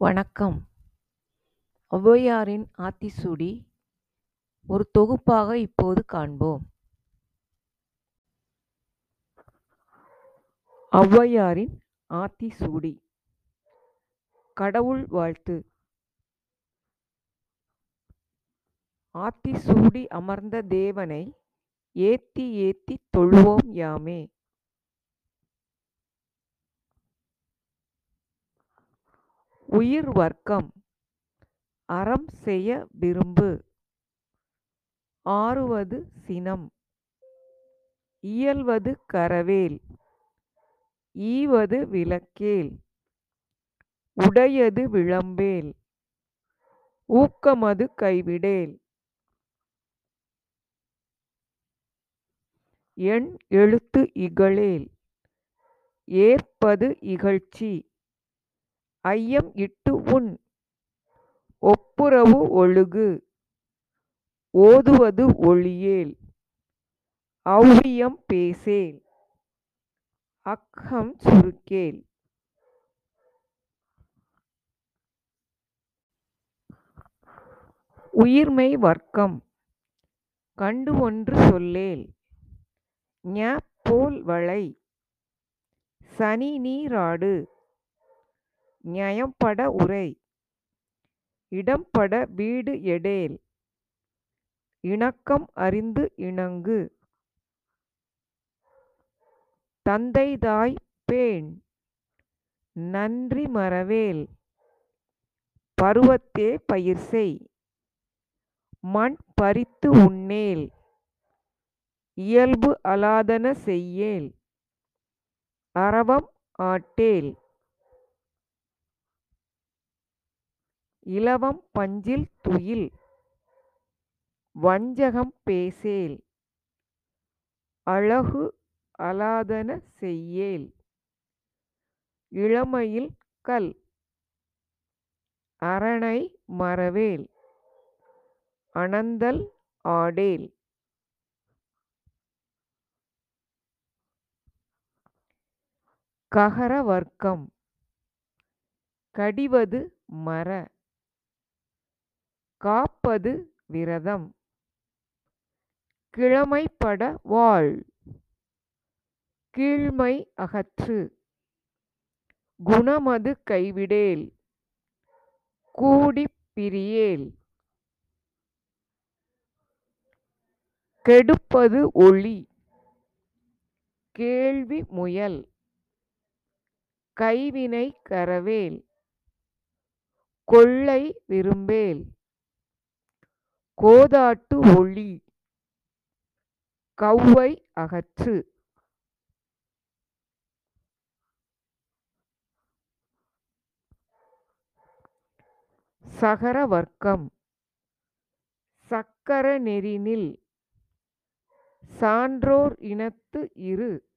வணக்கம். ஔவையாரின் ஆத்திசூடி ஒரு தொகுப்பாக இப்போது காண்போம். ஔவையாரின் ஆத்திசூடி. கடவுள் வாழ்த்து. ஆத்திசூடி அமர்ந்த தேவனை ஏத்தி ஏத்தி தொழுவோம் யாமே. உயிர் வர்க்கம். அறம் செய விரும்பு. ஆறுவது சினம். இயல்வது கரவேல். ஈவது விளக்கேல். உடையது விளம்பேல். ஊக்கமது கைவிடேல். எண் எழுத்து இகழேல். ஏற்பது இகழ்ச்சி. ஐயம் இட்டு உன் ஒப்புரவு ஒழுகு. ஓதுவது ஒளியேல். ஔவியம் பேசேல். அக்கம் சுருக்கேல். உயிர்மெய் வர்க்கம். கண்டு ஒன்று சொல்லேல். ஞ போல் வளை. சனி நீராடு நியம்பட உரை. இடம்பட வீடு எடேல். இணக்கம் அறிந்து இணங்கு. தந்தை தாய் பேண். நன்றி மறவேல். பருவத்தே பயிர் செய். மண் பறித்து உண்ணேல். இயல்பு அலாதன செய்யேல். அரவம் ஆட்டேல். இலவம் பஞ்சில் துயில் வஞ்சகம் பேசேல் அழகு அலாதன செய்யேல் இளமையில் கல் அரணை மறவேல் அனந்தல் ஆடேல். ககர வர்க்கம் கடிவது மர. காப்பது விரதம். கிழமைப்பட வாழ். கீழ்மை அகற்று. குணமது கைவிடேல். கூடிப் பிரியேல். கெடுப்பது ஒளி. கேள்வி முயல். கைவினை கரவேல். கொள்ளை விரும்பேல். கோதாட்டு ஒளி. கௌவை அகற்று. சகர வர்க்கம் சக்கர நெறினில் சான்றோர் இனத்து இரு.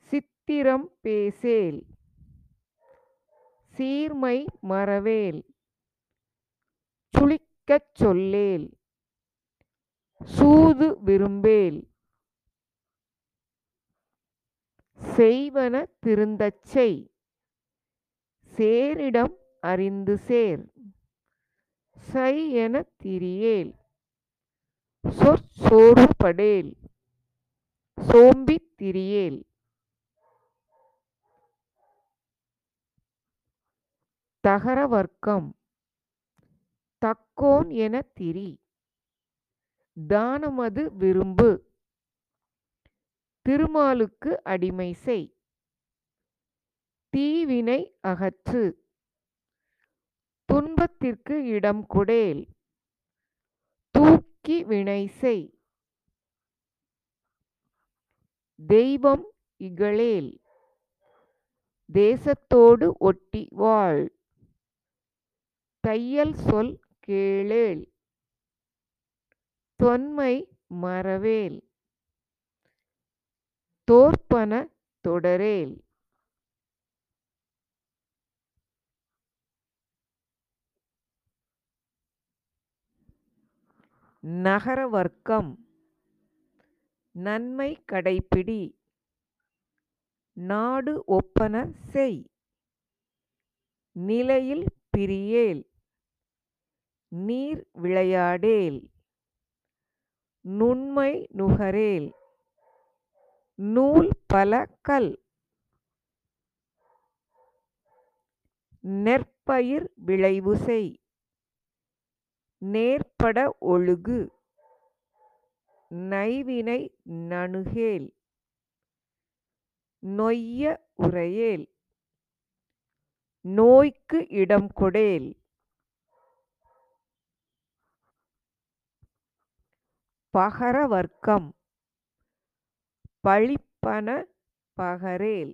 சித்திரம் பேசேல். சீர்மை மறவேல். சுளிக்கச் சொல்லேல் சூது விரும்பேல். செய்வன திருந்தச்சை சேரிடம் அறிந்து சேர். சை என திரியேல் சொற்சோர்வுபடேல் சோம்பித் திரியேல். தகர வர்க்கம் தக்கோன் என திரி. தானமது விரும்பு. திருமாலுக்கு அடிமை செய். தீவினை அகற்று. துன்பத்திற்கு இடம் கொடேல். தூக்கி வினை செய். தெய்வம் இகழேல். தேசத்தோடு ஒட்டி வாழ். தையல் சொல் கேளேல். தொன்மை மறவேல். தோற்பன தொடரேல். நகர வர்க்கம் நன்மை கடைப்பிடி. நாடு ஒப்பன செய். நிலையில் பிரியேல். நீர் விளையாடேல். நுண்மை நுகரேல். நூல் பல கல். நெற்பயிர் விளைவு செய். நேர்பட ஒழுகு. நைவினை நணுகேல். நொய்ய உரையேல் நோய்க்கு இடம் கொடேல் பகர வர்க்கம். பழிப்பன பகரேல்.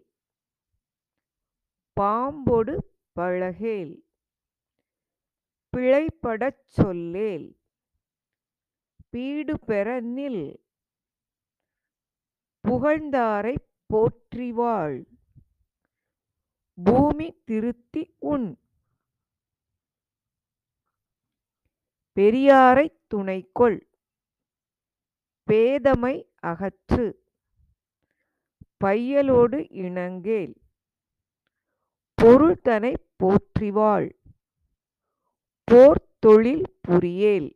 பாம்பொடு பழகேல். பிழைபடச் சொல்லேல். பீடுபெற நில். புகழ்ந்தாரைப் போற்றிவாள். பூமி திருத்தி உன். பெரியாரைத் துணைக்கொள். பேதமை அகற்று. பையலோடு இணங்கேல். பொருள்தனைப் போற்றிவாள். வாழ் தொழில் புரியேல்.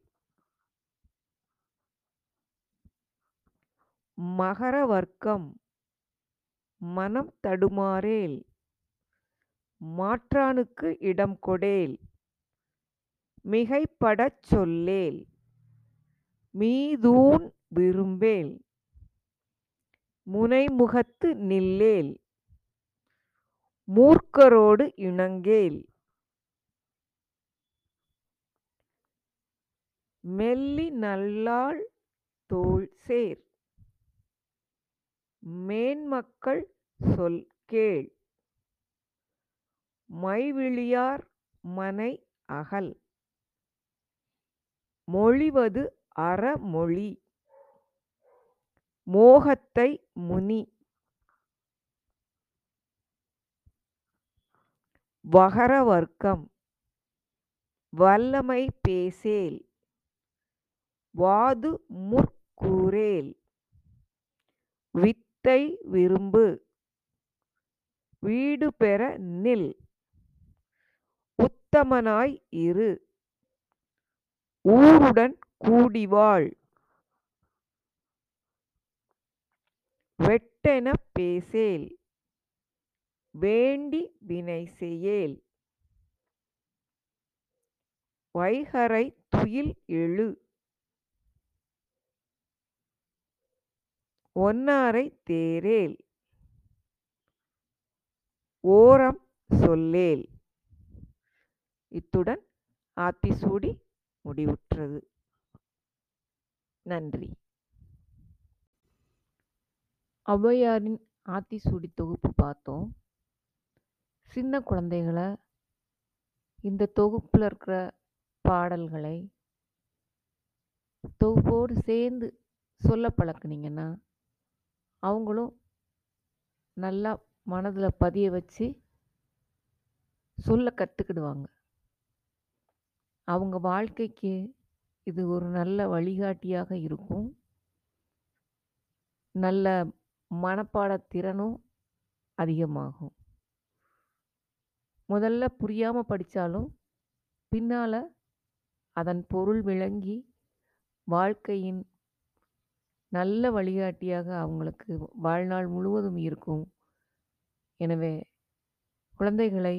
மகர வர்க்கம் மனம் தடுமாறேல். மாற்றானுக்கு இடம் கொடேல். மிகைப்படச் சொல்லேல். மீதூன் விரும்பேல். முனைமுகத்து நில்லேல். மூர்க்கரோடு இணங்கேல். மெல்லி நல்லாள் தோள்சேர் மேன்மக்கள் சொல் கேள். மைவிழியார் மனை அகல். மொழிவது அறமொழி. மோகத்தை முனி. வகர வர்க்கம் வல்லமை பேசேல். வாது முற்கூரேல். வித்தை விரும்பு. வீடு பெற நில். உத்தமனாய் இரு. ஊருடன் கூடிவாள் வெட்டெனப் பேசேல். வேண்டி வினை செய்யேல். வைகரை துயில் எழு. ஒன்னாரை தேரேல். ஓரம் சொல்லேல். இத்துடன் ஆத்திசூடி முடிவுற்றது. நன்றி. ஔவையாரின் ஆத்திசூடி தொகுப்பு பார்த்தோம். சின்ன குழந்தைகளை இந்த தொகுப்பில் இருக்கிற பாடல்களை தொகுப்போடு சேர்ந்து சொல்ல பழக்குனீங்கன்னா அவங்களும் நல்லா மனதில் பதிய வச்சு சொல்ல கற்றுக்கிடுவாங்க அவங்க வாழ்க்கைக்கு இது ஒரு நல்ல வழிகாட்டியாக இருக்கும். நல்ல மனப்பாட திறனும் அதிகமாகும். முதல்ல புரியாமல் படித்தாலும் பின்னால் அதன் பொருள் விளங்கி வாழ்க்கையின் நல்ல வழிகாட்டியாக அவங்களுக்கு வாழ்நாள் முழுவதும் இருக்கும். எனவே குழந்தைகளை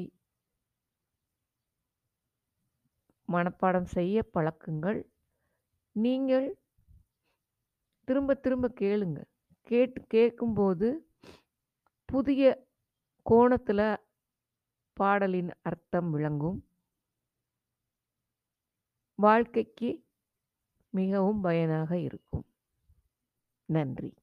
மனப்பாடம் செய்ய பழக்குங்கள். நீங்கள் திரும்ப திரும்ப கேளுங்கள் கேட்டு கேட்கும்போது புதிய கோணத்தில் பாடலின் அர்த்தம் விளங்கும். வாழ்க்கைக்கு மிகவும் பயனாக இருக்கும். நன்றி.